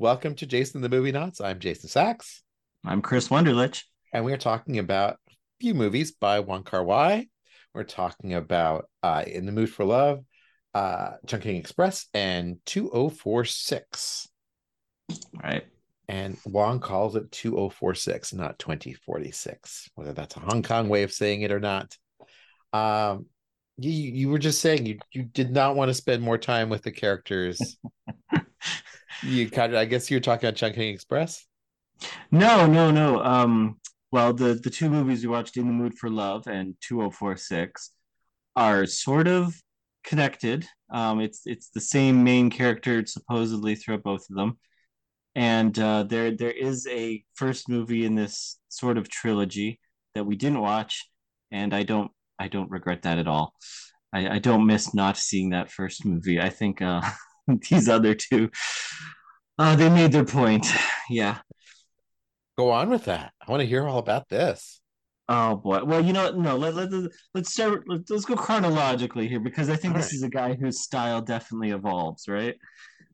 Welcome to Jason the Movie Knots. I'm Jason Sacks. I'm Chris Wonderlich. And we're talking about a few movies by Wong Kar Wai. We're talking about uh, In the Mood for Love, uh, Chungking Express, and 2046. Right. And Wong calls it 2046, not 2046, whether that's a Hong Kong way of saying it or not. Um, you, you were just saying you, you did not want to spend more time with the characters. you kind of, I guess you're talking about Chungking Express. No, no, no. Um, well, the the two movies we watched, In the Mood for Love and 2046, are sort of connected. Um, it's it's the same main character supposedly throughout both of them, and uh, there there is a first movie in this sort of trilogy that we didn't watch, and I don't I don't regret that at all. I, I don't miss not seeing that first movie. I think uh, these other two, uh, they made their point. Yeah. Go on with that. I want to hear all about this. Oh boy. Well, you know, no. Let, let, let's start. Let, us go chronologically here because I think All this right. is a guy whose style definitely evolves. Right.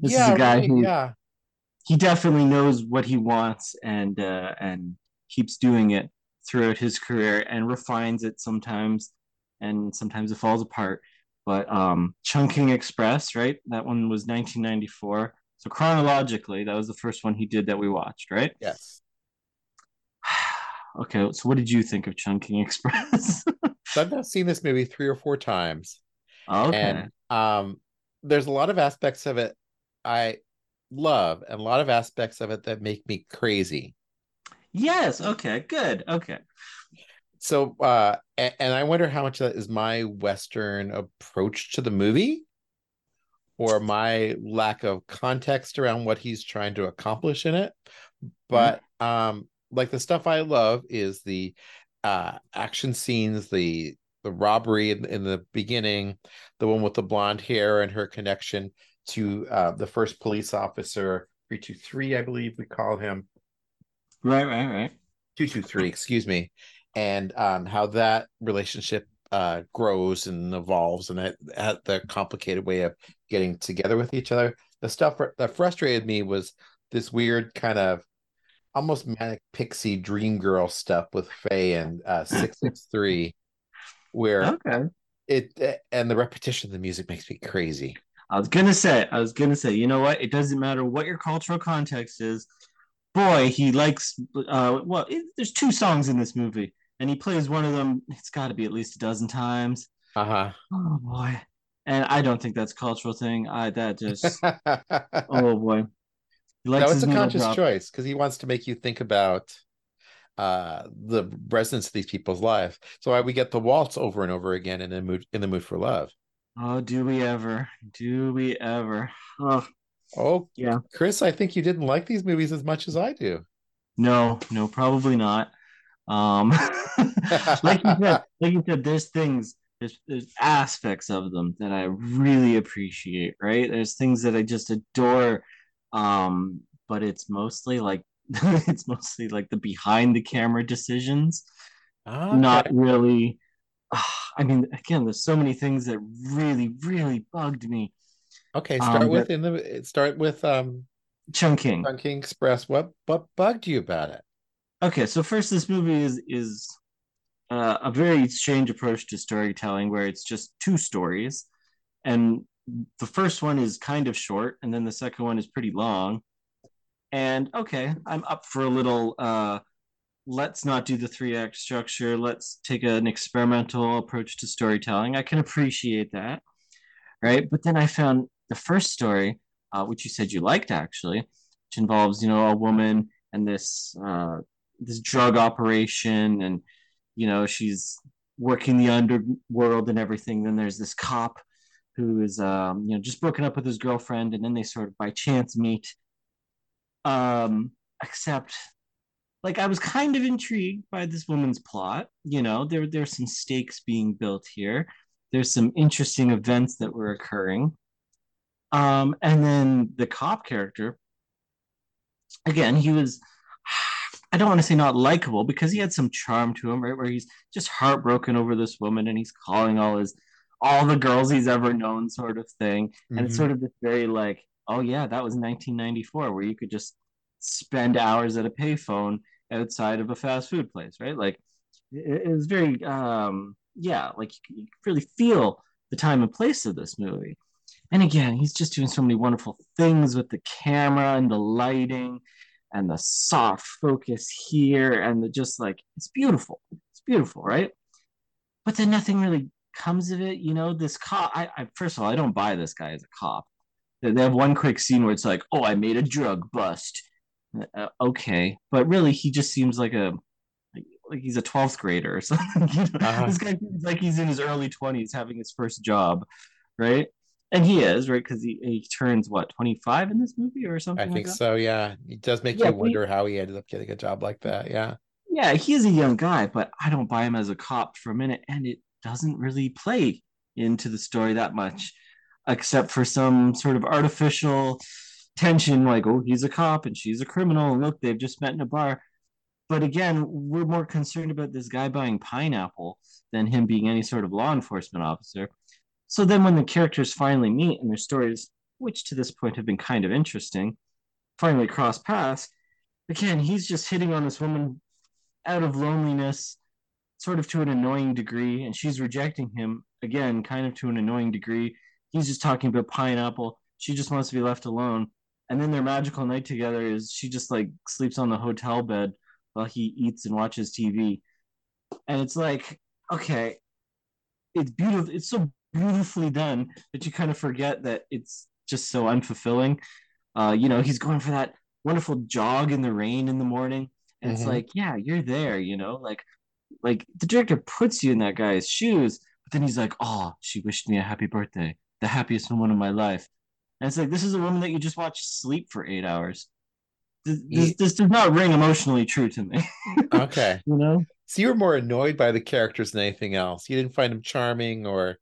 This yeah, is a guy right, who yeah. he definitely knows what he wants and uh, and keeps doing it throughout his career and refines it sometimes, and sometimes it falls apart. But um, Chungking Express, right? That one was 1994. So chronologically, that was the first one he did that we watched, right? Yes. okay, so what did you think of Chungking Express? So I've now seen this movie three or four times. okay. And um there's a lot of aspects of it I love and a lot of aspects of it that make me crazy. yes. Okay. Good. Okay. So uh and, and I wonder how much of that is my Western approach to the movie or my lack of context around what he's trying to accomplish in it. But um like the stuff I love is the uh action scenes, the the robbery in, in the beginning, the one with the blonde hair and her connection to uh the first police officer 323, I believe we call him. Right. Right. Right. 223 excuse me and um how that relationship uh grows and evolves and that, that the complicated way of getting together with each other the stuff that frustrated me was this weird kind of almost manic pixie dream girl stuff with Faye and uh 663 where Okay. it and the repetition of the music makes me crazy I was gonna say, I was gonna say, you know what? It doesn't matter what your cultural context is. Boy, he likes. Uh, well, it, there's two songs in this movie, and he plays one of them. It's got to be at least a dozen times. uh-huh Oh boy, and I don't think that's a cultural thing. I that just. oh boy. No, it's a conscious drop. choice because he wants to make you think about uh the resonance of these people's life. So why we get the waltz over and over again in the mood in the mood for love. Oh, do we ever? Do we ever? Oh, Oh, yeah. Chris, I think you didn't like these movies as much as I do. No, no, probably not. Um, like you said, like you said, there's things, there's there's aspects of them that I really appreciate, right? There's things that I just adore, um, but it's mostly like it's mostly like the behind the camera decisions, Ah, not okay. really. I mean, again, there's so many things that really, really bugged me. Okay, start Um, with in the start with um Chunking. Chungking Express. What what bugged you about it? Okay, so first, this movie is is uh, a very strange approach to storytelling, where it's just two stories, and the first one is kind of short, and then the second one is pretty long. And okay, I'm up for a little. Uh, let's not do the three act structure. Let's take an experimental approach to storytelling. I can appreciate that, right? But then I found the first story, uh, which you said you liked actually, which involves you know a woman and this uh, this drug operation, and you know she's working the underworld and everything. Then there's this cop who is um, you know just broken up with his girlfriend, and then they sort of by chance meet. Um, except like I was kind of intrigued by this woman's plot. You know, there there's some stakes being built here. There's some interesting events that were occurring. Um, and then the cop character, again, he was I don't want to say not likable because he had some charm to him, right? Where he's just heartbroken over this woman and he's calling all his all the girls he's ever known, sort of thing. And it's Mhm. sort of this very like oh yeah, that was 1994, where you could just spend hours at a payphone outside of a fast food place, right? Like it, it was very, um, yeah, like you, you really feel the time and place of this movie. And again, he's just doing so many wonderful things with the camera and the lighting and the soft focus here and the just like it's beautiful. It's beautiful, right? But then nothing really comes of it. You know, this cop. I, I first of all, I don't buy this guy as a cop. They have one quick scene where it's like, "Oh, I made a drug bust." Uh, okay, but really, he just seems like a like, like he's a twelfth grader or something. you know? uh-huh. This guy seems like he's in his early twenties, having his first job, right? And he is right because he, he turns what twenty five in this movie or something. I think like so. Yeah, it does make yeah, you wonder he, how he ended up getting a job like that. Yeah. Yeah, he's a young guy, but I don't buy him as a cop for a minute, and it doesn't really play into the story that much, except for some sort of artificial tension, like, oh, he's a cop and she's a criminal, and look, they've just met in a bar. But again, we're more concerned about this guy buying pineapple than him being any sort of law enforcement officer. So then when the characters finally meet and their stories, which to this point have been kind of interesting, finally cross paths, again, he's just hitting on this woman out of loneliness sort of to an annoying degree, and she's rejecting him again, kind of to an annoying degree. He's just talking about pineapple. She just wants to be left alone. And then their magical night together is she just like sleeps on the hotel bed while he eats and watches TV. And it's like, okay, it's beautiful. It's so beautifully done that you kind of forget that it's just so unfulfilling. Uh, you know, he's going for that wonderful jog in the rain in the morning. And mm-hmm. it's like, yeah, you're there, you know, like like the director puts you in that guy's shoes, but then he's like, "Oh, she wished me a happy birthday, the happiest moment of my life," and it's like this is a woman that you just watch sleep for eight hours. This, this, this does not ring emotionally true to me. okay, you know. So you were more annoyed by the characters than anything else. You didn't find them charming or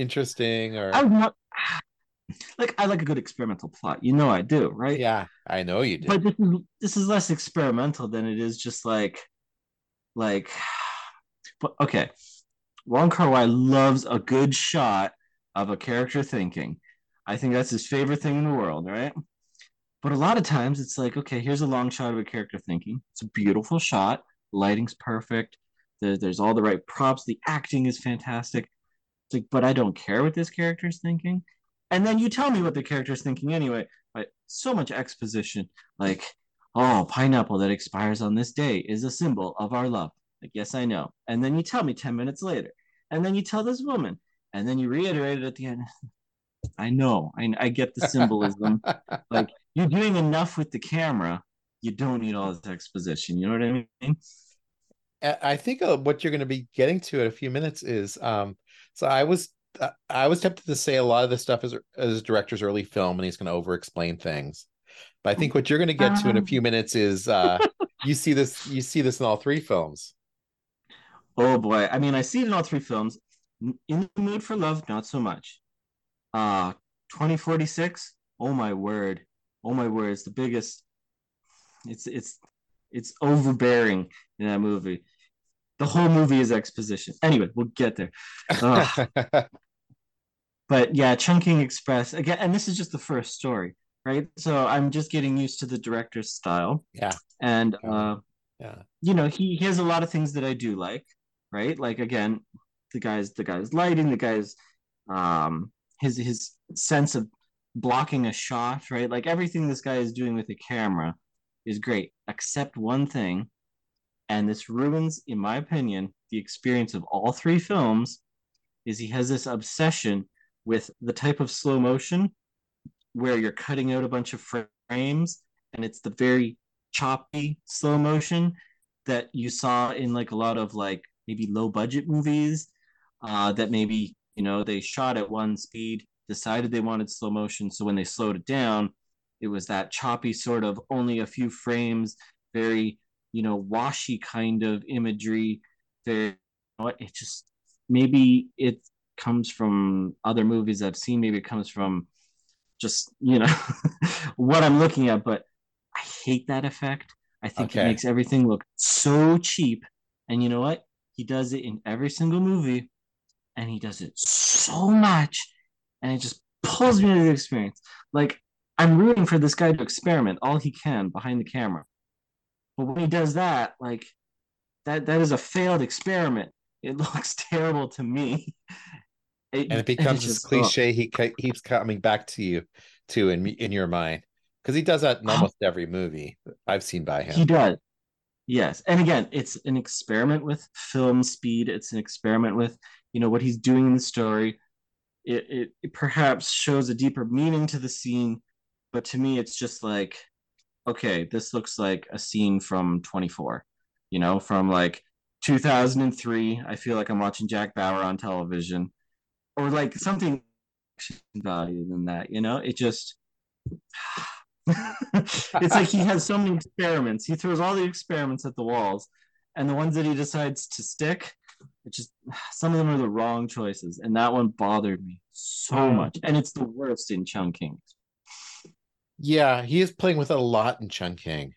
interesting, or I not like I like a good experimental plot. You know I do, right? Yeah, I know you do. But this is this is less experimental than it is just like like but okay, Wong Kar Wai loves a good shot of a character thinking. I think that's his favorite thing in the world, right? But a lot of times it's like, okay, here's a long shot of a character thinking. It's a beautiful shot. Lighting's perfect. There, there's all the right props. The acting is fantastic. It's like, but I don't care what this character's thinking. And then you tell me what the character's thinking anyway. Right? So much exposition. Like, oh, pineapple that expires on this day is a symbol of our love. Like, yes, I know. And then you tell me 10 minutes later. And then you tell this woman. And then you reiterate it at the end. I know. I, I get the symbolism. like, you're doing enough with the camera. You don't need all this exposition. You know what I mean? I think uh, what you're going to be getting to in a few minutes is um, so I was uh, I was tempted to say a lot of this stuff is as director's early film and he's going to over explain things. But I think what you're going to get to in a um. few minutes is uh, you see this you see this in all three films. Oh boy. I mean, I see it in all three films. In the Mood for Love, not so much. Uh 2046. Oh my word. Oh my word. It's the biggest. It's it's it's overbearing in that movie. The whole movie is exposition. Anyway, we'll get there. but yeah, Chungking Express again, and this is just the first story, right? So I'm just getting used to the director's style. Yeah. And uh, yeah, you know, he, he has a lot of things that I do like right? Like again, the guy's the guy's lighting, the guy's um his his sense of blocking a shot, right? Like everything this guy is doing with the camera is great, except one thing, and this ruins, in my opinion, the experience of all three films. Is he has this obsession with the type of slow motion where you're cutting out a bunch of frames and it's the very choppy slow motion that you saw in like a lot of like maybe low budget movies uh, that maybe you know they shot at one speed decided they wanted slow motion so when they slowed it down it was that choppy sort of only a few frames very you know washy kind of imagery what it just maybe it comes from other movies i've seen maybe it comes from just you know what i'm looking at but i hate that effect i think okay. it makes everything look so cheap and you know what he does it in every single movie, and he does it so much, and it just pulls me into the experience. Like I'm rooting for this guy to experiment all he can behind the camera. But when he does that, like that that is a failed experiment. It looks terrible to me. It, and it becomes this cliche he keeps coming back to you to in in your mind because he does that in uh-huh. almost every movie I've seen by him. He does. Yes, and again, it's an experiment with film speed. It's an experiment with you know what he's doing in the story. It, it, it perhaps shows a deeper meaning to the scene, but to me, it's just like, okay, this looks like a scene from 24, you know, from like 2003. I feel like I'm watching Jack Bauer on television, or like something value than that. You know, it just it's like he has so many experiments. He throws all the experiments at the walls, and the ones that he decides to stick, it just some of them are the wrong choices, and that one bothered me so much. And it's the worst in Chungking. Yeah, he is playing with a lot in Chungking.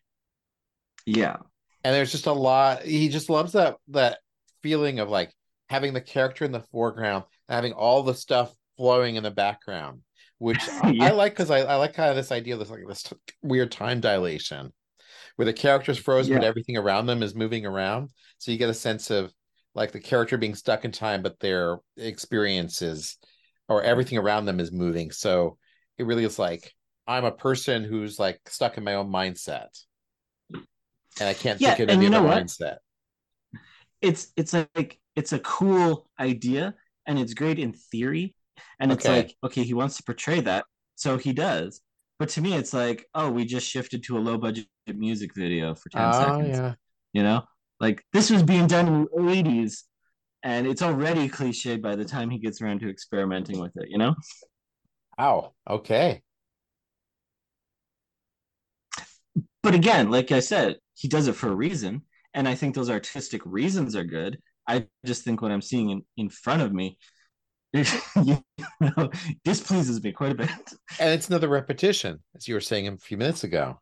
Yeah, and there's just a lot. He just loves that that feeling of like having the character in the foreground, having all the stuff flowing in the background which yeah. I, like because I, I like kind of this idea of this like this weird time dilation where the character's frozen yeah. but everything around them is moving around. So you get a sense of like the character being stuck in time, but their experiences or everything around them is moving. So it really is like I'm a person who's like stuck in my own mindset. And I can't yeah, think of any other mindset. It's it's like it's a cool idea and it's great in theory, and it's okay. like, okay, he wants to portray that, so he does. But to me, it's like, oh, we just shifted to a low budget music video for 10 oh, seconds. Yeah. You know? Like this was being done in the 80s and it's already cliched by the time he gets around to experimenting with it, you know? Wow. Okay. But again, like I said, he does it for a reason. And I think those artistic reasons are good. I just think what I'm seeing in, in front of me you know, displeases me quite a bit. And it's another repetition, as you were saying a few minutes ago.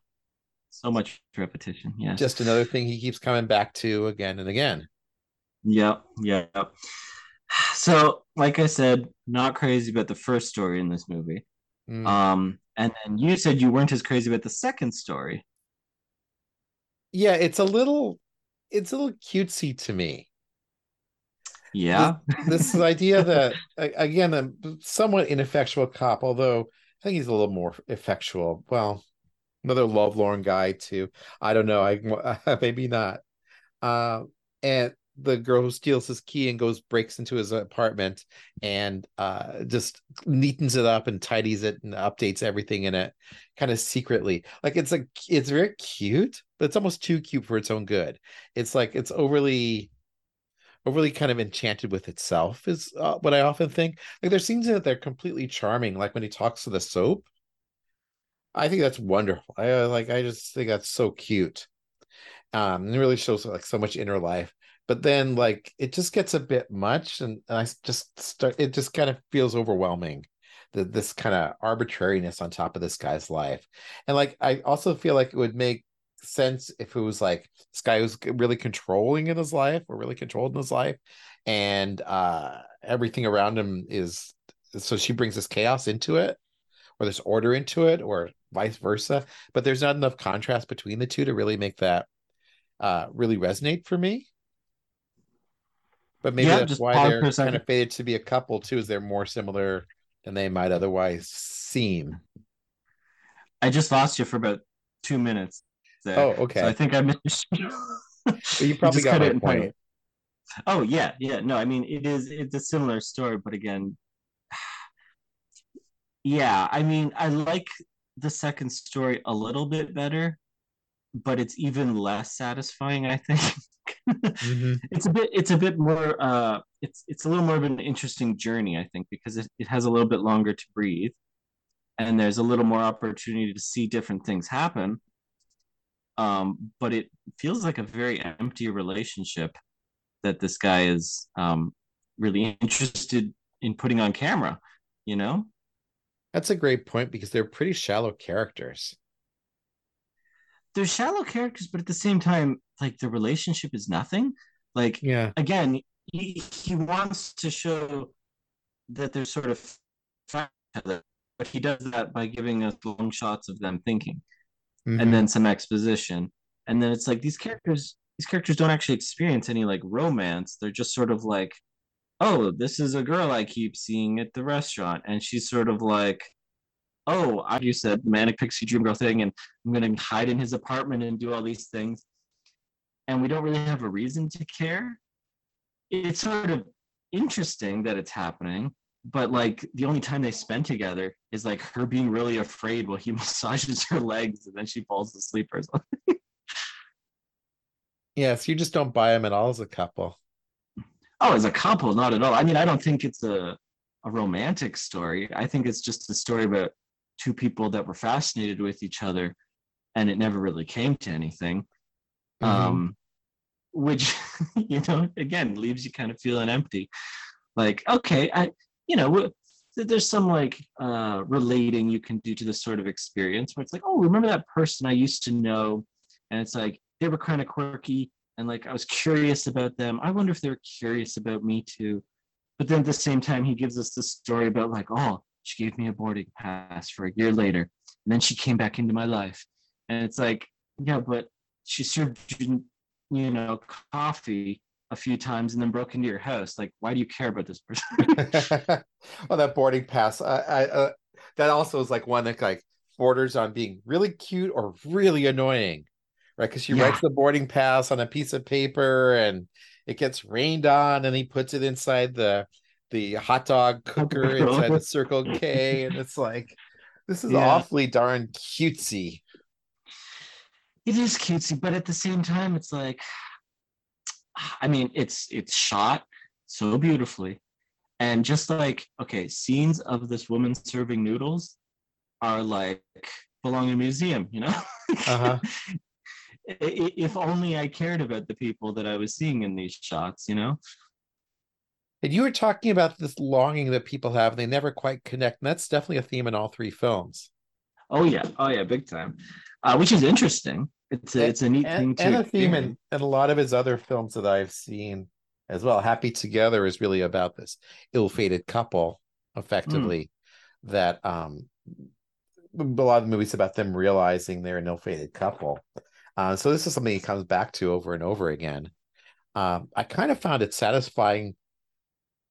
So much repetition, yeah. Just another thing he keeps coming back to again and again. Yep, yep. So, like I said, not crazy about the first story in this movie. Mm. Um, and then you said you weren't as crazy about the second story. Yeah, it's a little it's a little cutesy to me. Yeah. This, this idea that again, a somewhat ineffectual cop, although I think he's a little more effectual. Well, another lovelorn guy too. I don't know. I maybe not. Uh, and the girl who steals his key and goes breaks into his apartment and uh, just neatens it up and tidies it and updates everything in it kind of secretly like it's like it's very cute but it's almost too cute for its own good it's like it's overly overly kind of enchanted with itself is uh, what I often think. Like there's scenes that they're completely charming, like when he talks to the soap. I think that's wonderful. I like. I just think that's so cute. Um, it really shows like so much inner life. But then like it just gets a bit much, and, and I just start. It just kind of feels overwhelming. The, this kind of arbitrariness on top of this guy's life, and like I also feel like it would make sense if it was like this guy who's really controlling in his life or really controlled in his life and uh everything around him is so she brings this chaos into it or this order into it or vice versa but there's not enough contrast between the two to really make that uh really resonate for me but maybe yeah, that's why they're kind of fated to be a couple too is they're more similar than they might otherwise seem i just lost you for about two minutes there. Oh, okay. So I think I missed. you probably got my point. Oh yeah, yeah. No, I mean it is. It's a similar story, but again, yeah. I mean, I like the second story a little bit better, but it's even less satisfying. I think. mm-hmm. It's a bit. It's a bit more. Uh, it's it's a little more of an interesting journey, I think, because it, it has a little bit longer to breathe, and there's a little more opportunity to see different things happen um, but it feels like a very empty relationship that this guy is um, really interested in putting on camera you know that's a great point because they're pretty shallow characters they're shallow characters but at the same time like the relationship is nothing. Like yeah. again he, he wants to show that there's sort of but he does that by giving us long shots of them thinking Mhm. and then some exposition. And then it's like these characters these characters don't actually experience any like romance. They're just sort of like oh this is a girl i keep seeing at the restaurant and she's sort of like oh i you said manic pixie dream girl thing and i'm gonna hide in his apartment and do all these things and we don't really have a reason to care it's sort of interesting that it's happening but like the only time they spend together is like her being really afraid while he massages her legs and then she falls asleep or something Yes, you just don't buy them at all as a couple. Oh, as a couple, not at all. I mean, I don't think it's a a romantic story. I think it's just a story about two people that were fascinated with each other, and it never really came to anything. Mhm. Um, which you know, again, leaves you kind of feeling empty. Like, okay, I, you know, there's some like uh relating you can do to this sort of experience where it's like, oh, remember that person I used to know, and it's like they were kind of quirky and like I was curious about them. I wonder if they were curious about me too. But then at the same time, he gives us this story about like, oh, she gave me a boarding pass for a year later, and then she came back into my life, and it's like, yeah, but she served you, you know, coffee a few times and then broke into your house. Like, why do you care about this person? oh, that boarding pass. I, I uh, that also is like one that like borders on being really cute or really annoying, right? Because she Yeah. writes the boarding pass on a piece of paper and it gets rained on, and he puts it inside the the hot dog cooker inside the Circle K, and it's like this is Yeah. awfully darn cutesy. it is cutesy, but at the same time, it's like, I mean, it's it's shot so beautifully, and just like okay, scenes of this woman serving noodles are like belong in a museum, you know. Uh-huh. If only I cared about the people that I was seeing in these shots, you know. And you were talking about this longing that people have, and they never quite connect. And that's definitely a theme in all three films. Oh yeah, oh yeah, big time. Uh, which is interesting. It's a, And- it's a neat thing to and a theme in, in a lot of his other films that I've seen as well. Happy Together is really about this ill-fated couple, effectively, that um a lot of the movies about them realizing they're an ill-fated couple. Uh, so this is something he comes back to over and over again. Um, I kind of found it satisfying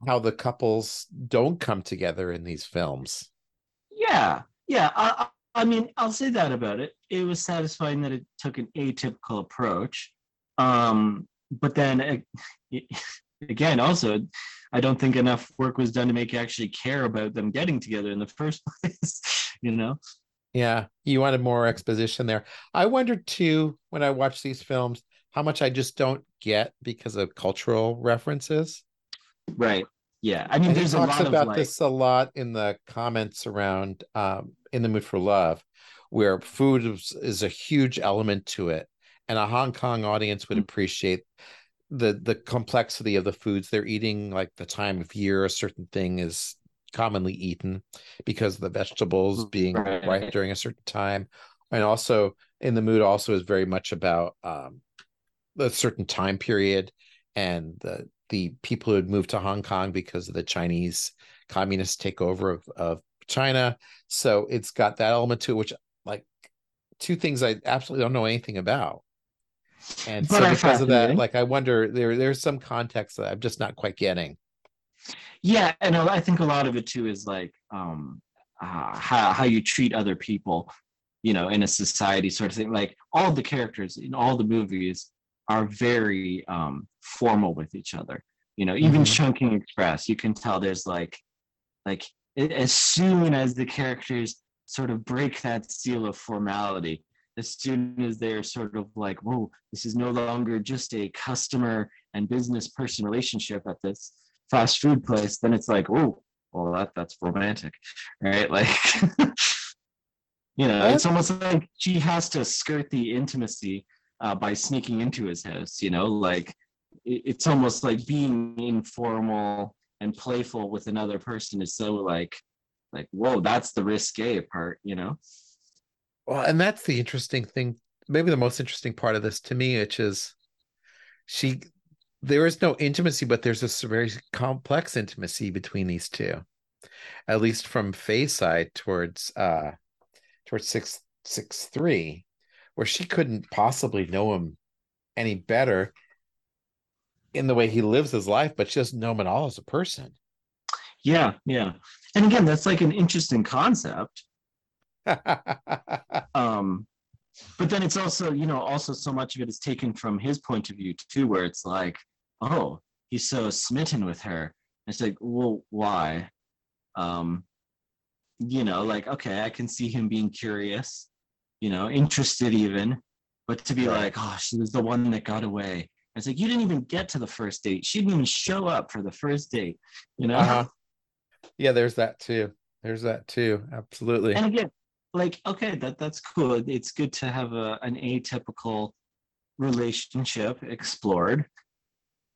how the couples don't come together in these films. Yeah, yeah. I, I mean, I'll say that about it. It was satisfying that it took an atypical approach. Um, but then again, also, I don't think enough work was done to make you actually care about them getting together in the first place. You know? Yeah, you wanted more exposition there. I wondered too when I watch these films how much I just don't get because of cultural references. Right. Yeah. I mean, And he there's a talks lot about of like, this a lot in the comments around um, "In the Mood for Love," where food is, is a huge element to it, and a Hong Kong audience would Mm. appreciate the the complexity of the foods they're eating, like the time of year a certain thing is commonly eaten because of the vegetables being Right. ripe during a certain time, and also in the mood also is very much about um, a certain time period and the the people who had moved to Hong Kong because of the Chinese communist takeover of, of China. So it's got that element to it, which like two things I absolutely don't know anything about. And But so because of that, like I wonder there there's some context that I'm just not quite getting. yeah. And I think a lot of it too is like um, uh, how, how you treat other people, you know, in a society sort of thing. Like all the characters in all the movies are very um, formal with each other. You know, even Mhm. Chungking Express, you can tell there's like, like as soon as the characters sort of break that seal of formality, as soon as they're sort of like, whoa, this is no longer just a customer and business person relationship at this fast food place, then it's like, oh, well, that that's romantic, right? Like, you know, it's almost like she has to skirt the intimacy uh, by sneaking into his house. You know, like it, it's almost like being informal and playful with another person is so like, like, whoa, that's the risque part. You know? Well, and that's the interesting thing, maybe the most interesting part of this to me, which is she there is no intimacy, but there's this very complex intimacy between these two. at least from Faye's side towards uh towards six six three, where she couldn't possibly know him any better in the way he lives his life, but she doesn't know him at all as a person. Yeah, yeah. And again, that's like an interesting concept. um, but then it's also, you know, also so much of it is taken from his point of view too, where it's like, oh, he's so smitten with her. And it's like, well, why? Um, you know, like, okay, I can see him being curious, you know, interested even, but to be right. like, oh, she was the one that got away. It's like you didn't even get to the first date. She didn't even show up for the first date. You know. Uh-huh. Yeah, there's that too. There's that too. Absolutely. And again, like okay, that that's cool. It's good to have a an atypical relationship explored.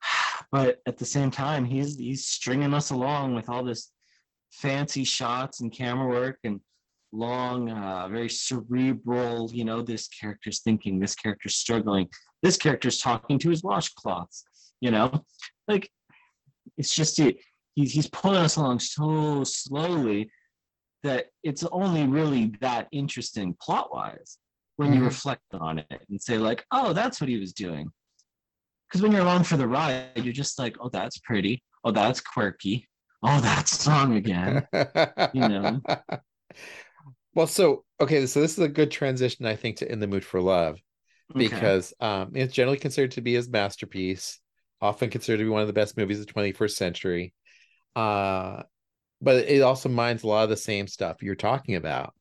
But at the same time, he's he's stringing us along with all this fancy shots and camera work and long, uh, very cerebral. You know, this character's thinking, this character's struggling, this character's talking to his washcloths. You know, like it's just it. He's he's pulling us along so slowly that it's only really that interesting plot wise when mm-hmm. you reflect on it and say like, oh, that's what he was doing. Because when you're along for the ride, you're just like, oh, that's pretty. Oh, that's quirky. Oh, that song again. you know. Well, so okay, so this is a good transition, I think, to "In the Mood for Love," because okay. um, it's generally considered to be his masterpiece, often considered to be one of the best movies of the 21st century. Uh, but it also mines a lot of the same stuff you're talking about.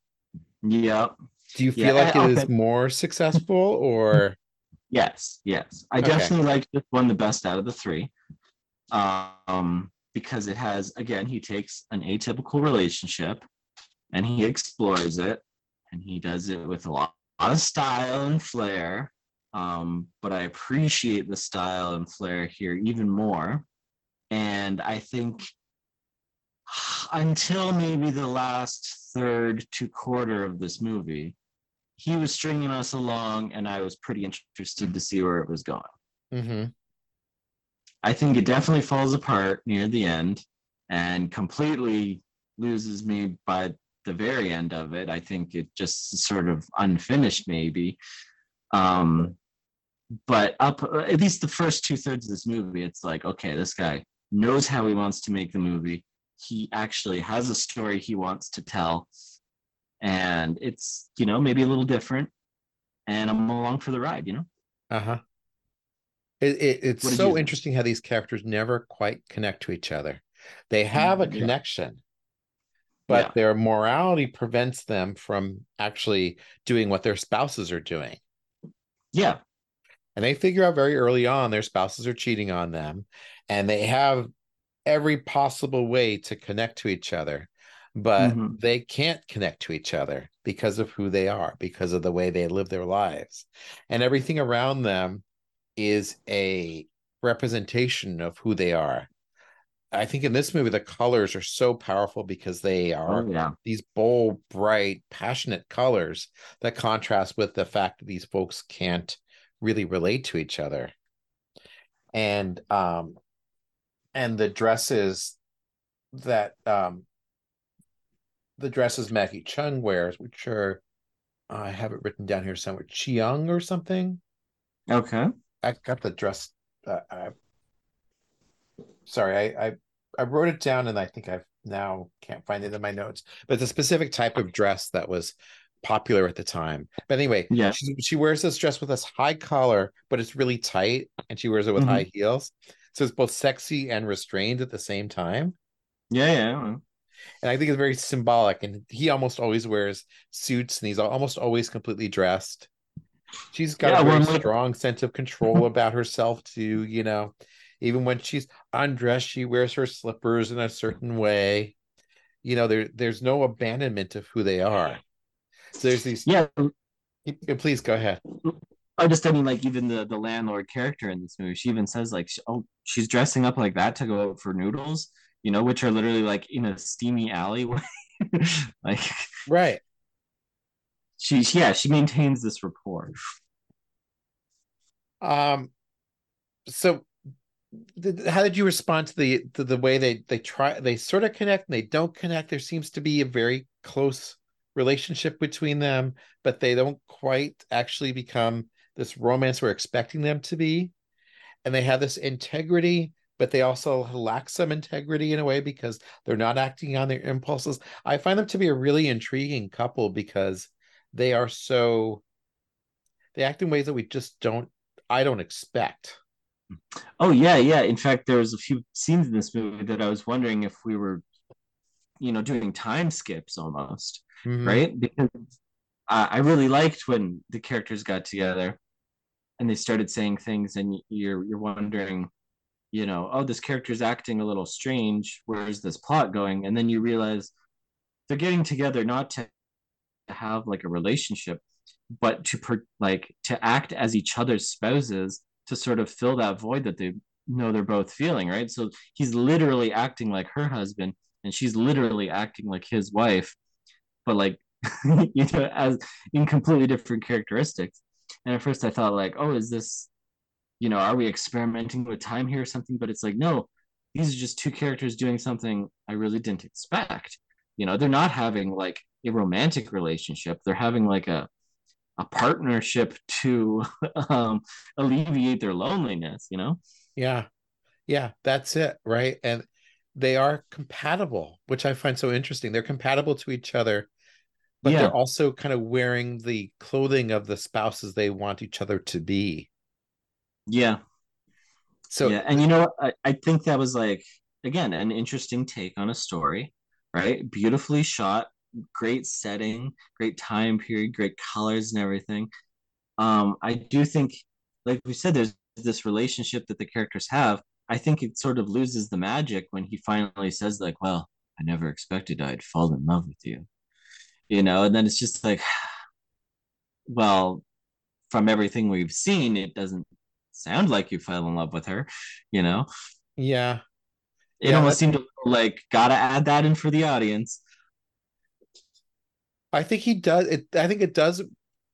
Yeah. Do you feel yeah, like it okay. is more successful or? Yes, yes. I okay. definitely like this one the best out of the three. Um, because it has, again, he takes an atypical relationship and he explores it and he does it with a lot, a lot of style and flair. Um, but I appreciate the style and flair here even more. And I think until maybe the last third to quarter of this movie, he was stringing us along, and I was pretty interested to see where it was going. Mm-hmm. I think it definitely falls apart near the end and completely loses me by the very end of it. I think it just sort of unfinished, maybe. Um, but up at least the first two thirds of this movie, it's like, okay, this guy knows how he wants to make the movie. He actually has a story he wants to tell. And it's you know maybe a little different. And i'm along for the ride you know? Uh-huh. It, it it's so interesting how these characters never quite connect to each other. They have a connection but yeah. their morality prevents them from actually doing what their spouses are doing yeah and they figure out very early on their spouses are cheating on them and they have every possible way to connect to each other but mm-hmm. they can't connect to each other because of who they are because of the way they live their lives and everything around them is a representation of who they are i think in this movie the colors are so powerful because they are oh, yeah. these bold bright passionate colors that contrast with the fact that these folks can't really relate to each other and um and the dresses that um the dresses Maggie Cheung wears, which are I have it written down here somewhere, Chiang or something. Okay. I got the dress. Uh, I, sorry, I, I I wrote it down and I think I've now can't find it in my notes. But the specific type of dress that was popular at the time. But anyway, yeah, she, she wears this dress with this high collar, but it's really tight, and she wears it with mm-hmm. high heels so it's both sexy and restrained at the same time. Yeah, yeah. And I think it's very symbolic. And he almost always wears suits, and he's almost always completely dressed. She's got yeah, a very well, strong sense of control about herself too. You know, even when she's undressed, she wears her slippers in a certain way. You know, there there's no abandonment of who they are. So there's these. Yeah. Please go ahead. I just I mean like even the the landlord character in this movie, she even says like, oh, she's dressing up like that to go out for noodles, you know, which are literally like in a steamy alleyway. like right. She yeah, she maintains this rapport. Um so how did you respond to the to the way they they try they sort of connect and they don't connect? There seems to be a very close relationship between them but they don't quite actually become this romance we're expecting them to be. And they have this integrity but they also lack some integrity in a way because they're not acting on their impulses. I find them to be a really intriguing couple because they are so they act in ways that we just don't i don't expect Oh yeah, yeah. In fact, there was a few scenes in this movie that I was wondering if we were, you know, doing time skips almost, mm-hmm. right? Because uh, I really liked when the characters got together and they started saying things, and you're you're wondering, you know, oh, this character's acting a little strange. Where's this plot going? And then you realize they're getting together not to have like a relationship, but to per- like to act as each other's spouses to sort of fill that void that they know they're both feeling, right? So he's literally acting like her husband, and she's literally acting like his wife, but like you know, as in completely different characteristics. And at first I thought like, oh, is this, you know, are we experimenting with time here or something? But it's like, no, these are just two characters doing something I really didn't expect. You know, they're not having like a romantic relationship. They're having like a a partnership to um, alleviate their loneliness you know? Yeah. Yeah that's it right? And they are compatible which i find so interesting. They're compatible to each other but yeah. they're also kind of wearing the clothing of the spouses they want each other to be. Yeah. So yeah and you know I, I think that was like again an interesting take on a story right? Beautifully shot great setting, great time period, great colors and everything. Um, I do think, like we said, there's this relationship that the characters have. I think it sort of loses the magic when he finally says, like, well, I never expected I'd fall in love with you. You know, and then it's just like, well, from everything we've seen, it doesn't sound like you fell in love with her, you know? Yeah. It yeah, almost seemed like gotta add that in for the audience. I think he does it. I think it does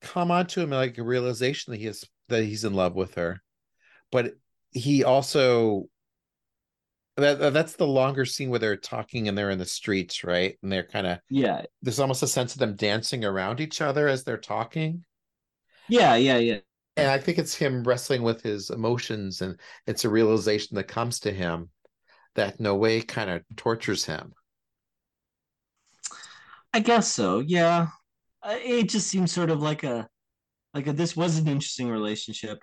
come onto him like a realization that he is that he's in love with her, but he also that that's the longer scene where they're talking and they're in the streets, right? And they're kind of yeah. There's almost a sense of them dancing around each other as they're talking. Yeah, yeah, yeah. And I think it's him wrestling with his emotions, and it's a realization that comes to him that no way kind of tortures him. I guess so. Yeah, uh, it just seems sort of like a like a, this was an interesting relationship,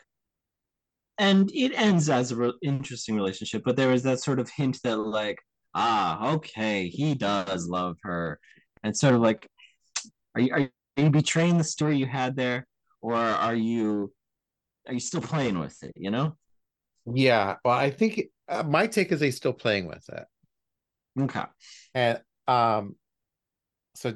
and it ends as an re- interesting relationship. But there is that sort of hint that like, ah, okay, he does love her, and sort of like, are you are you betraying the story you had there, or are you are you still playing with it? You know? Yeah. Well, I think uh, my take is they still playing with it. Okay. And um so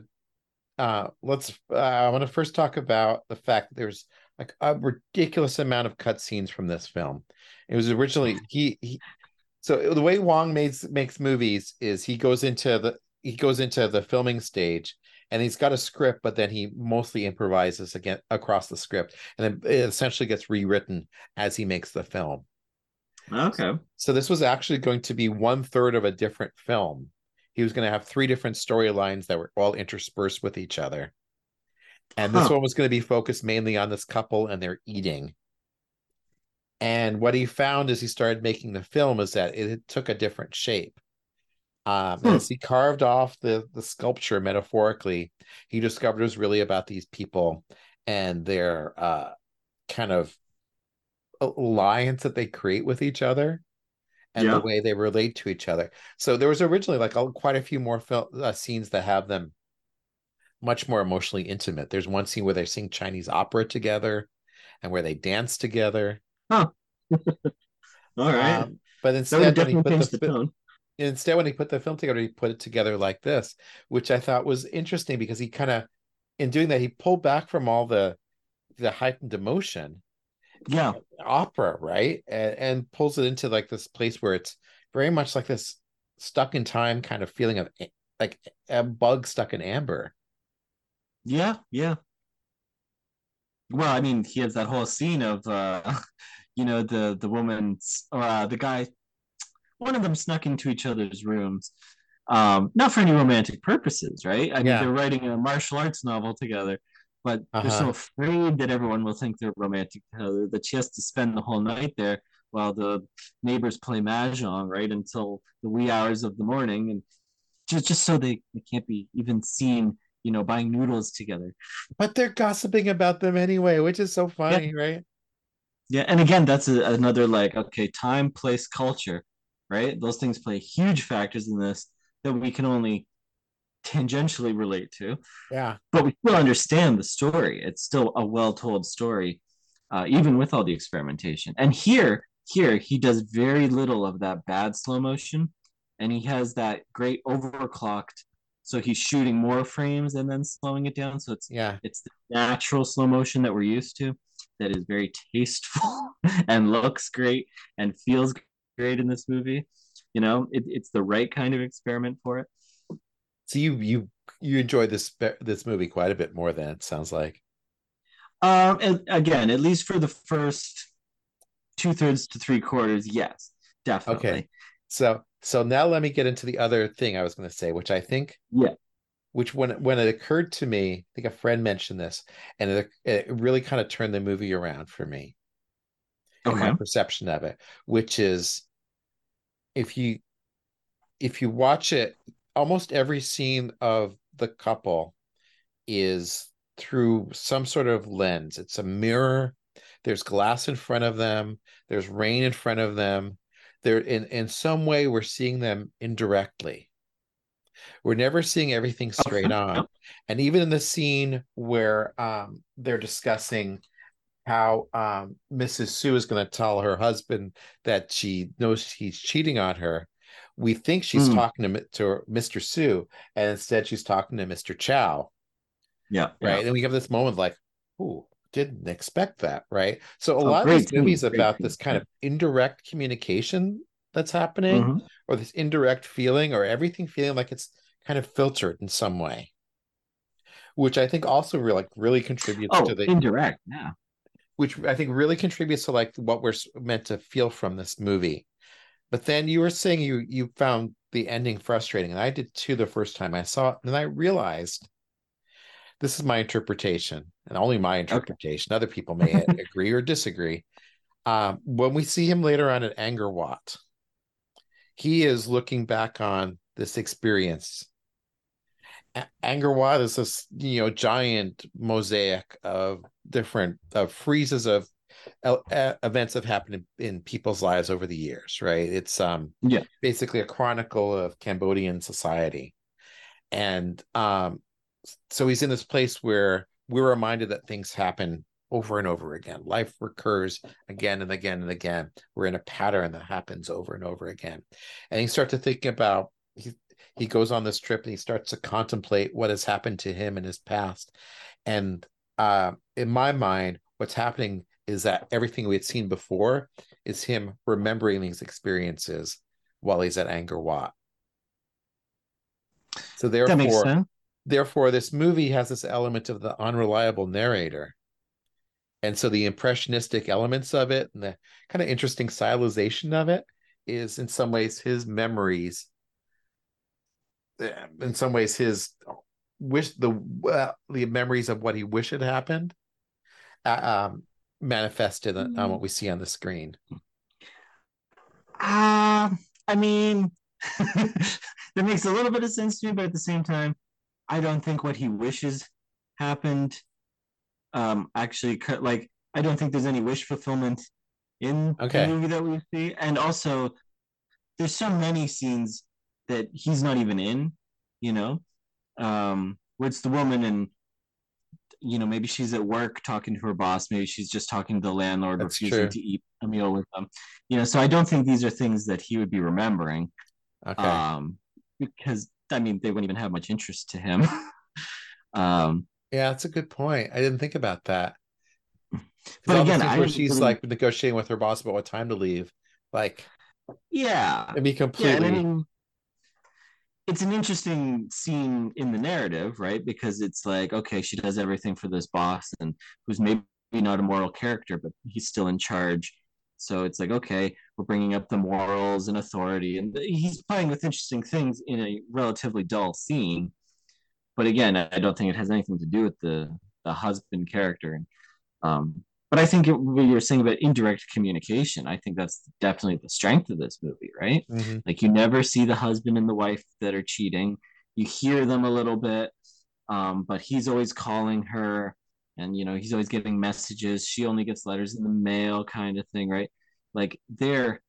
uh let's uh, i want to first talk about the fact that there's like a ridiculous amount of cut scenes from this film. It was originally he, he so the way wong makes makes movies is he goes into the he goes into the filming stage and he's got a script but then he mostly improvises again across the script and then it essentially gets rewritten as he makes the film. Okay. So this was actually going to be one third of a different film he was going to have three different storylines that were all interspersed with each other. And this huh. one was going to be focused mainly on this couple and their eating. And what he found as he started making the film is that it took a different shape. Um, hmm. As he carved off the, the sculpture metaphorically, he discovered it was really about these people and their uh, kind of alliance that they create with each other and yeah. the way they relate to each other. So there was originally like a, quite a few more fil- uh, scenes that have them much more emotionally intimate. There's one scene where they sing Chinese opera together and where they dance together. Huh. All right. Um, but instead, when he put the, the tone. instead when he put the film together, he put it together like this, which I thought was interesting because he kind of, in doing that, he pulled back from all the the heightened emotion yeah. opera right? And, and pulls it into like this place where it's very much like this stuck in time kind of feeling of like a bug stuck in amber. Yeah yeah. Well i mean he has that whole scene of uh you know the the woman's or uh, the guy one of them snuck into each other's rooms um not for any romantic purposes right? I mean Yeah. they're writing a martial arts novel together but they're so Uh-huh. afraid that everyone will think they're romantic together that she has to spend the whole night there while the neighbors play mahjong right until the wee hours of the morning and just just so they, they can't be even seen you know buying noodles together But they're gossiping about them anyway, which is so funny, right? Yeah, and again, that's a, another like okay, time, place, culture, right? Those things play huge factors in this that we can only tangentially relate to, Yeah. but we still understand the story. It's still a well-told story, uh, even with all the experimentation. And here, here he does very little of that bad slow motion, and he has that great overclocked. So he's shooting more frames and then slowing it down. So it's Yeah. it's the natural slow motion that we're used to that is very tasteful and looks great and feels great in this movie you know it, it's the right kind of experiment for it So you you you enjoy this this movie quite a bit more than it sounds like. um and again at least for the first two-thirds to three quarters yes definitely Okay. So so now let me get into the other thing I was going to say, which I think Yeah. which when when it occurred to me, I think a friend mentioned this, and it, it really kind of turned the movie around for me. in my perception of it, which is if you if you watch it, almost every scene of the couple is through some sort of lens. It's a mirror. There's glass in front of them. There's rain in front of them. There in in some way we're seeing them indirectly. We're never seeing everything straight on. And even in the scene where um, they're discussing how um, Mrs. Su is going to tell her husband that she knows he's cheating on her, we think she's Mm. talking to, to Mr. Su, and instead she's talking to Mr. Chow, yeah right? yeah. And we have this moment like, ooh, didn't expect that, right? So a Oh, lot of these movies about scene, this kind of indirect communication that's happening, Mhm. or this indirect feeling, or everything feeling like it's kind of filtered in some way, which I think also really, like really contributes oh to the indirect yeah which I think really contributes to like what we're meant to feel from this movie. But then you were saying you you found the ending frustrating, and I did too the first time I saw it, and I realized this is my interpretation, and only my interpretation. Other people may agree or disagree. Um, when we see him later on at Angkor Wat, he is looking back on this experience. A- Angkor Wat is this you know giant mosaic of different of friezes of events have happened in, in people's lives over the years, right? It's um Yeah. basically a chronicle of Cambodian society. And um so he's in this place where we're reminded that things happen over and over again. Life recurs again and again and again. We're in a pattern that happens over and over again. And you start to think about he he goes on this trip and he starts to contemplate what has happened to him in his past. And uh, in my mind, what's happening is that everything we had seen before is him remembering these experiences while he's at Angkor Wat. So that makes therefore, sense therefore, this movie has this element of the unreliable narrator. And so the impressionistic elements of it and the kind of interesting stylization of it is in some ways his memories. eh, In some ways, his wish the uh, the memories of what he wished had happened uh, um, manifested on on what we see on the screen. Uh, I mean, that makes a little bit of sense to me, but at the same time, I don't think what he wishes happened. Um, actually, cut like I don't think there's any wish fulfillment in Okay. the movie that we see, and also there's so many scenes that he's not even in. You know, um, where it's the woman and you know maybe she's at work talking to her boss maybe she's just talking to the landlord That's refusing true. to eat a meal with them you know so i don't think these are things that he would be remembering Okay. um because i mean they wouldn't even have much interest to him um yeah, that's a good point. I didn't think about that. But again, I where she's really- like negotiating with her boss about what time to leave, like yeah it'd be completely and i mean it's an interesting scene in the narrative right because it's like okay she does everything for this boss and who's maybe not a moral character but he's still in charge So it's like, okay, we're bringing up the morals and authority, and he's playing with interesting things in a relatively dull scene. But again, I don't think it has anything to do with the the husband character. Um, but I think it, what you're saying about indirect communication, I think that's definitely the strength of this movie, right? Mm-hmm. Like you never see the husband and the wife that are cheating. You hear them a little bit, um, but he's always calling her, and you know he's always getting messages. She only gets letters in the mail, kind of thing, right? Like they're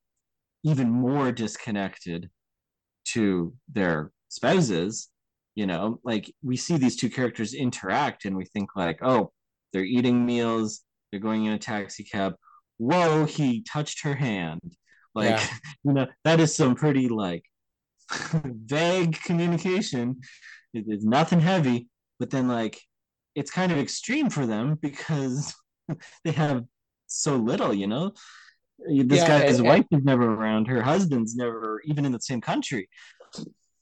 even more disconnected to their spouses. You know, like we see these two characters interact, and we think like, oh, they're eating meals they're going in a taxi cab. Whoa, he touched her hand. Like, yeah. you know, that is some pretty like vague communication. It's nothing heavy, but then like it's kind of extreme for them because they have so little, you know. This yeah, guy's and, wife is never around. Her husband's never even in the same country.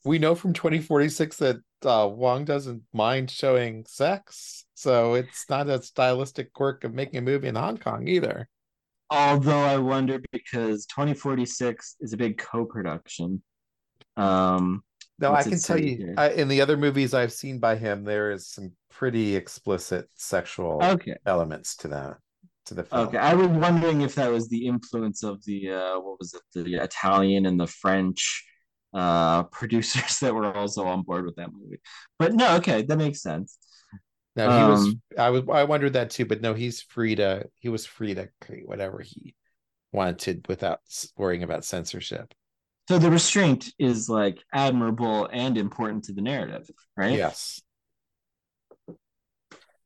We know from 2046 that uh, Wong doesn't mind showing sex. So it's not a stylistic quirk of making a movie in Hong Kong either. Although I wonder because 2046 is a big co-production. Um, no, I can tell you, I, in the other movies I've seen by him, there is some pretty explicit sexual okay. elements to that to the film. Okay, I was wondering if that was the influence of the uh, what was it, the Italian and the French uh, producers that were also on board with that movie. But no, okay, that makes sense. No, he um, was. I was. I wondered that too. But no, he's free to. He was free to create whatever he wanted without worrying about censorship. So the restraint is like admirable and important to the narrative, right? Yes.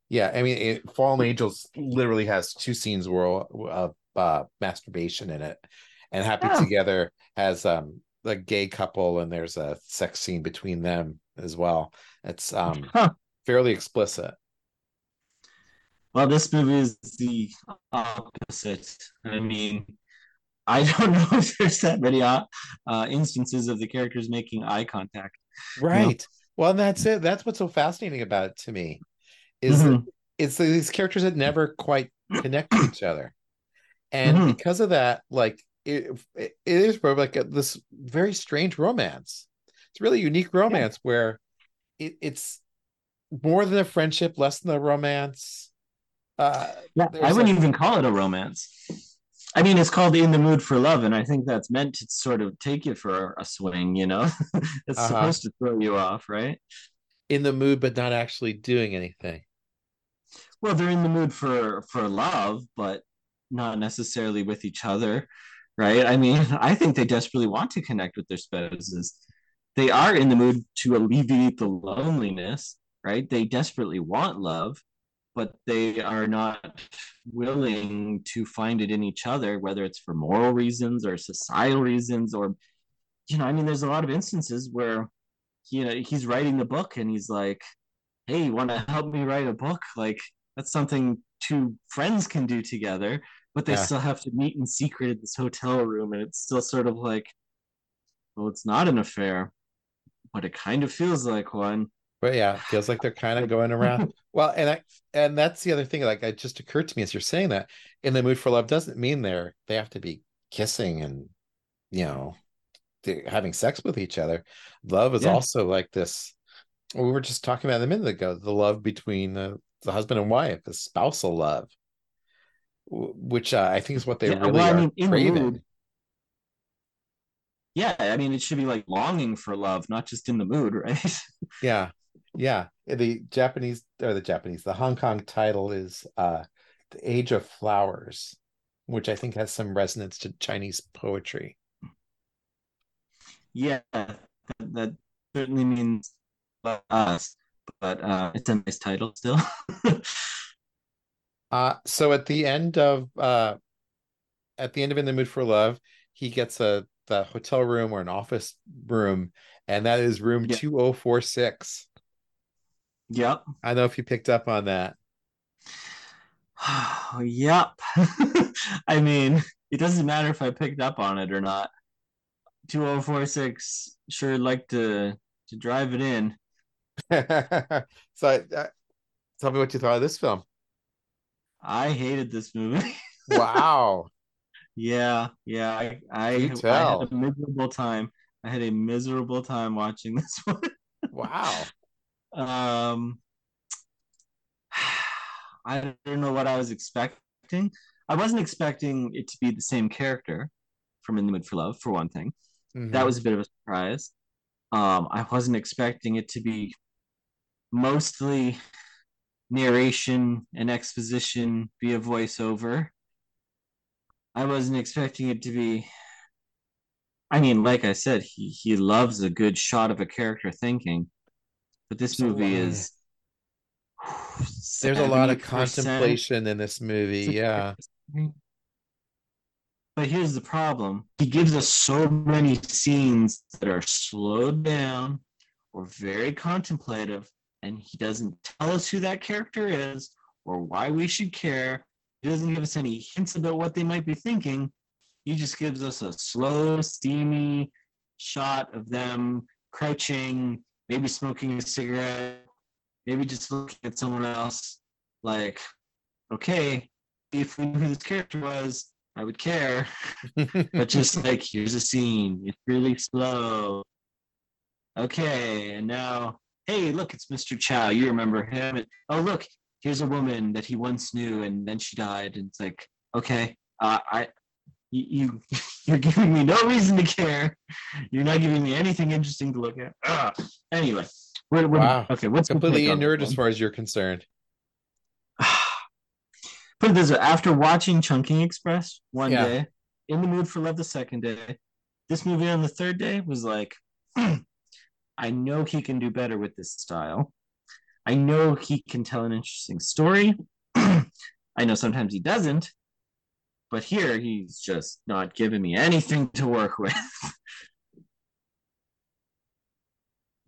Yeah, I mean, it, Fallen Angels literally has two scenes where of uh, masturbation in it, and Happy yeah. Together has um a gay couple, and there's a sex scene between them as well. It's um huh fairly explicit. Well, this movie is the opposite. I mean, I don't know if there's that many uh, uh instances of the characters making eye contact. Right. You know? Well, that's it. That's what's so fascinating about it to me. Is mm-hmm. it's these characters that never quite connect to each other, and mm-hmm. because of that, like it, it is probably like a, this very strange romance. It's really unique romance yeah. where it, it's more than a friendship, less than a romance. Uh, yeah, I wouldn't a... even call it a romance. I mean, it's called "In the Mood for Love," and I think that's meant to sort of take you for a swing. You know, it's uh-huh. supposed to throw you off, right? In the mood, but not actually doing anything. Well, they're in the mood for for love, but not necessarily with each other, right? I mean, I think they desperately want to connect with their spouses. They are in the mood to alleviate the loneliness, right? They desperately want love, but they are not willing to find it in each other, whether it's for moral reasons or societal reasons, or, you know, I mean, there's a lot of instances where, you know, he's writing the book and he's like, hey, you want to help me write a book? Like, that's something two friends can do together, but they yeah. still have to meet in secret in this hotel room. And it's still sort of like, well, it's not an affair, but it kind of feels like one but yeah, feels like they're kind of going around. well, and I and that's the other thing. Like it just occurred to me as you're saying that in the mood for love doesn't mean they're they have to be kissing and you know having sex with each other. Love is yeah. also like this. We were just talking about a minute ago the love between the, the husband and wife, the spousal love, which uh, I think is what they yeah, really well, are I mean, craving. Yeah, I mean, it should be like longing for love, not just in the mood, right? yeah, yeah, the Japanese or the Japanese, the Hong Kong title is uh The Age of Flowers, which I think has some resonance to Chinese poetry. Yeah, that, that certainly means us, but uh it's a nice title still. uh so at the end of uh at the end of In the Mood for Love, he gets a the hotel room or an office room, and that is room yeah. 2046. Yep. I don't know if you picked up on that. yep. I mean, it doesn't matter if I picked up on it or not. 2046 sure like to to drive it in. so uh, tell me what you thought of this film. I hated this movie. wow. Yeah, yeah. I I, I tell. had a miserable time. I had a miserable time watching this one. Wow. Um, I don't know what I was expecting. I wasn't expecting it to be the same character from In the Mood for Love, for one thing. Mhm. That was a bit of a surprise. Um, I wasn't expecting it to be mostly narration and exposition via voiceover. I wasn't expecting it to be. I mean, like I said, he he loves a good shot of a character thinking, but this There's movie lot. is. There's a lot of contemplation in this movie. Yeah. But here's the problem. He gives us so many scenes that are slowed down or very contemplative, and he doesn't tell us who that character is or why we should care. He doesn't give us any hints about what they might be thinking. He just gives us a slow, steamy shot of them crouching, maybe smoking a cigarette, maybe just looking at someone else. Like, okay, if we knew who this character was, I would care. but just like, here's a scene. It's really slow. Okay, and now, hey, look, it's Mr. Chow. You remember him? And, oh, look, here's a woman that he once knew, and then she died. And it's like, okay, uh, I, you, you, you're giving me no reason to care. You're not giving me anything interesting to look at. Ugh. Anyway, we're, we're, Wow. okay. What's Completely inert as far as you're concerned. Put it this way: after watching Chungking Express one Yeah. day, in the mood for love the second day, this movie on the third day was like, I know he can do better with this style. I know he can tell an interesting story. I know sometimes he doesn't, but here he's just not giving me anything to work with.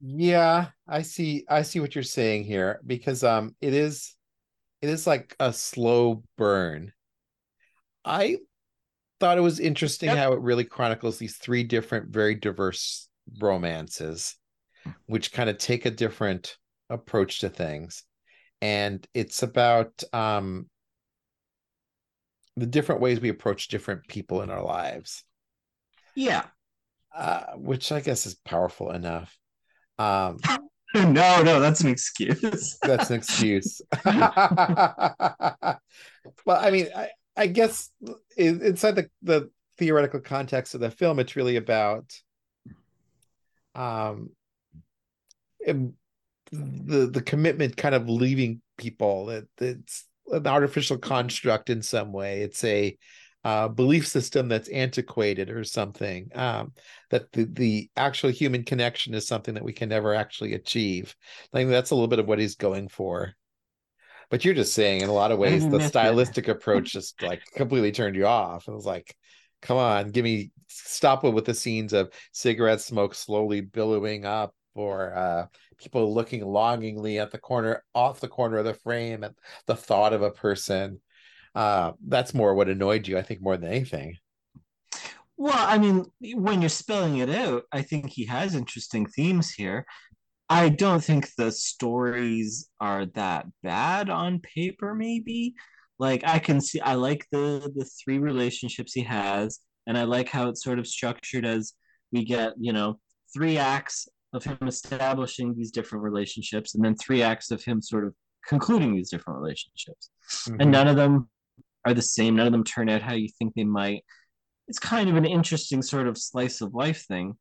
Yeah, I see I see what you're saying here because um it is it is like a slow burn. I thought it was interesting Yep. how it really chronicles these three different very diverse romances which kind of take a different approach to things. And it's about um the different ways we approach different people in our lives. yeah. Uh, which I guess is powerful enough. Um, No, no, that's an excuse. that's an excuse. well, I mean, I, I guess in- inside the, the theoretical context of the film, it's really about um the the commitment kind of leaving people. It, it's an artificial construct in some way. It's a uh, belief system that's antiquated or something. Um, that the the actual human connection is something that we can never actually achieve. I think that's a little bit of what he's going for. But you're just saying, in a lot of ways, the stylistic approach just like completely turned you off. It was like, come on, give me stop it with the scenes of cigarette smoke slowly billowing up, or uh, people looking longingly at the corner, off the corner of the frame, at the thought of a person. Uh, that's more what annoyed you, I think, more than anything. Well, I mean, when you're spelling it out, I think he has interesting themes here. I don't think the stories are that bad on paper, maybe. Like I can see I like the the three relationships he has, and I like how it's sort of structured as we get, you know, three acts of him establishing these different relationships, and then three acts of him sort of concluding these different relationships. Mhm. And none of them are the same, none of them turn out how you think they might it's kind of an interesting sort of slice of life thing.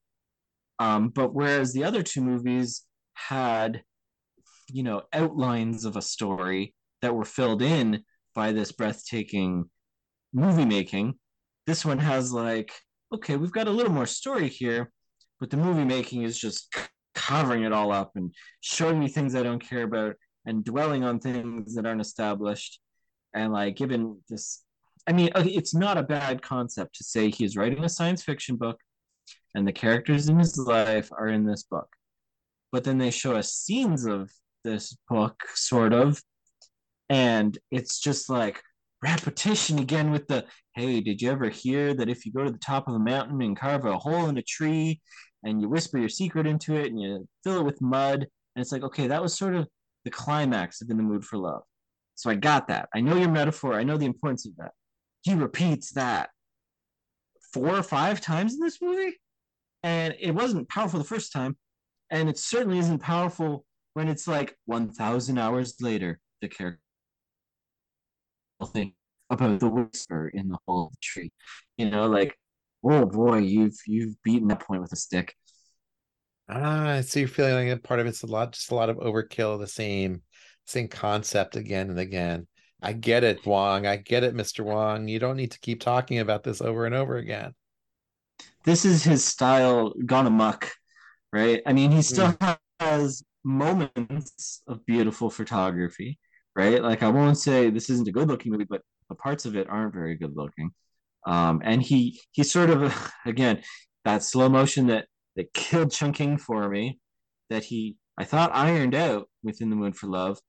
Um, but whereas the other two movies had, you know, outlines of a story that were filled in by this breathtaking movie making, this one has like, okay, we've got a little more story here, but the movie making is just covering it all up and showing me things I don't care about and dwelling on things that aren't established and like giving this I mean, uh, it's not a bad concept to say he's writing a science fiction book and the characters in his life are in this book. But then they show us scenes of this book, sort of, and it's just like repetition again with the hey, did you ever hear that if you go to the top of a mountain and carve a hole in a tree and you whisper your secret into it and you fill it with mud? And it's like, okay, that was sort of the climax of In the Mood for Love. So I got that. I know your metaphor. I know the importance of that he repeats that four or five times in this movie, and it wasn't powerful the first time, and it certainly isn't powerful when it's like one thousand hours later. The character thing about the whisper in the hole of the tree, you know, like oh boy, you've you've beaten that point with a stick. Ah, so you're feeling like a part of it's a lot, just a lot of overkill the same, same concept again and again. I get it, Wong. I get it, Mr. Wong. You don't need to keep talking about this over and over again. This is his style gone amok, right? I mean, he still mm. has moments of beautiful photography, right? Like I won't say this isn't a good looking movie, but the parts of it aren't very good looking. Um, and he he sort of again that slow motion that that killed Chungking for me, that he I thought ironed out within the Mood for Love.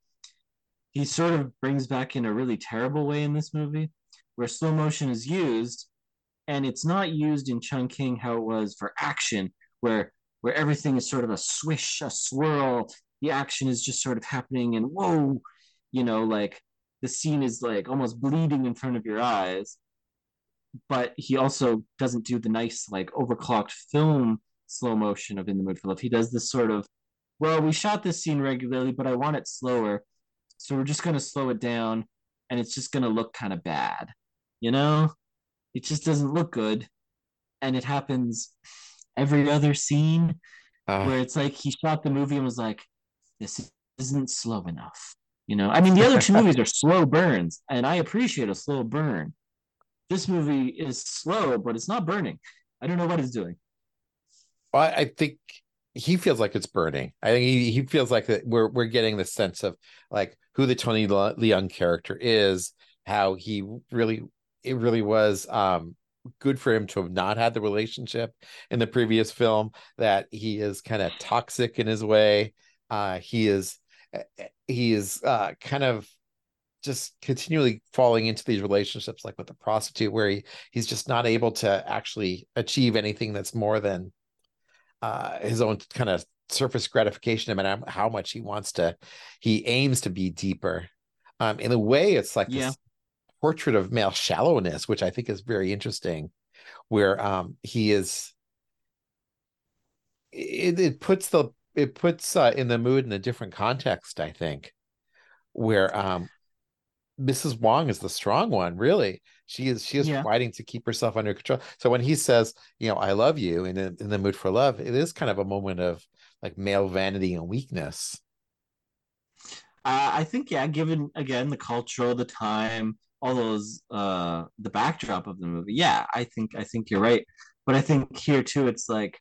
He sort of brings back in a really terrible way in this movie, where slow motion is used, and it's not used in Chungking how it was for action, where where everything is sort of a swish, a swirl. The action is just sort of happening, and whoa, you know, like the scene is like almost bleeding in front of your eyes but he also doesn't do the nice like overclocked film slow motion of in the mood for love. He does this sort of well we shot this scene regularly but i want it slower so we're just going to slow it down and it's just going to look kind of bad you know? It just doesn't look good and it happens every other scene uh, where it's like he shot the movie and was like this isn't slow enough you know i mean the other two movies are slow burns and i appreciate a slow burn this movie is slow, but it's not burning. I don't know what it's doing. Well, I think he feels like it's burning. I think he, he feels like that we're we're getting the sense of like who the Tony Leung character is, how he really it really was um good for him to have not had the relationship in the previous film that he is kind of toxic in his way uh he is he is uh kind of just continually falling into these relationships like with the prostitute where he he's just not able to actually achieve anything that's more than uh his own kind of surface gratification no matter how much he wants to he aims to be deeper um in a way it's like yeah. this portrait of male shallowness which i think is very interesting where um he is it, it puts the it puts uh, in the mood in a different context i think where um Mrs. Wong is the strong one, really. She is she is yeah. fighting to keep herself under control. So when he says, you know, I love you and in, in the mood for love, it is kind of a moment of like male vanity and weakness. Uh, I think, yeah, given again the culture, the time, all those uh the backdrop of the movie, yeah, I think I think you're right. But I think here too, it's like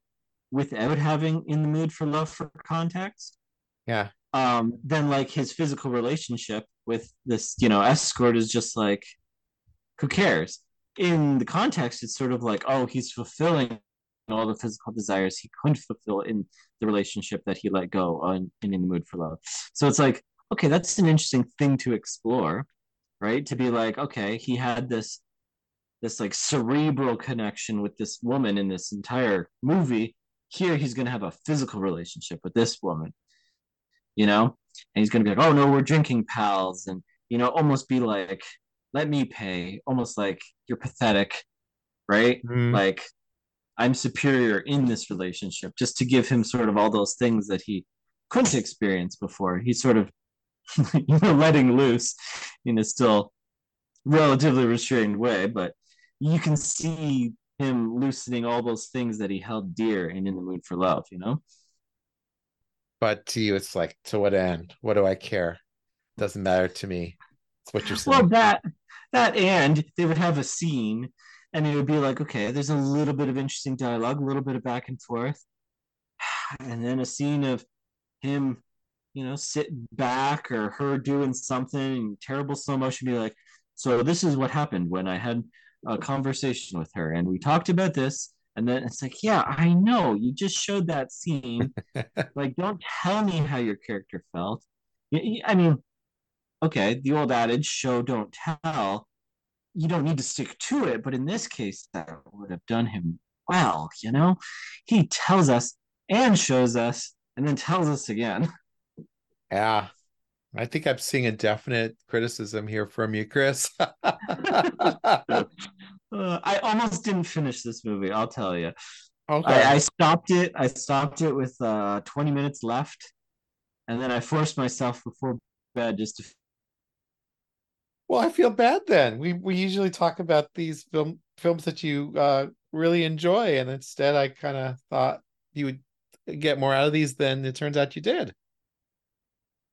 without having in the mood for love for context. Yeah. Um, then like his physical relationship with this, you know, escort is just like, who cares? In the context, it's sort of like, oh, he's fulfilling all the physical desires he couldn't fulfill in the relationship that he let go on in In the Mood for Love. So it's like, okay, that's an interesting thing to explore, right? To be like, okay, he had this this like cerebral connection with this woman in this entire movie. Here he's gonna have a physical relationship with this woman, you know? and he's going to be like, "Oh no, we're drinking pals," and you know, almost be like, "Let me pay," almost like you're pathetic, right? Mm. Like I'm superior in this relationship, just to give him sort of all those things that he couldn't experience before. He's sort of you know letting loose in a still relatively restrained way, but you can see him loosening all those things that he held dear and in the mood for love, you know? but to you it's like to what end? What do i care? Doesn't matter to me. It's what you're saying. well that that and they would have a scene and it would be like okay there's a little bit of interesting dialogue a little bit of back and forth and then a scene of him you know sitting back or her doing something terrible slow motion be like so this is what happened when i had a conversation with her and we talked about this and then it's like, yeah, I know. You just showed that scene. like, don't tell me how your character felt. I mean, okay, the old adage, show, don't tell. You don't need to stick to it. But in this case, that would have done him well, you know? He tells us and shows us and then tells us again. Yeah. I think I'm seeing a definite criticism here from you, Chris. Uh, I almost didn't finish this movie. I'll tell you. Okay. I, I stopped it. I stopped it with uh, 20 minutes left, and then I forced myself before bed just to. Well, I feel bad then. We we usually talk about these film films that you uh, really enjoy, and instead, I kind of thought you would get more out of these than it turns out you did.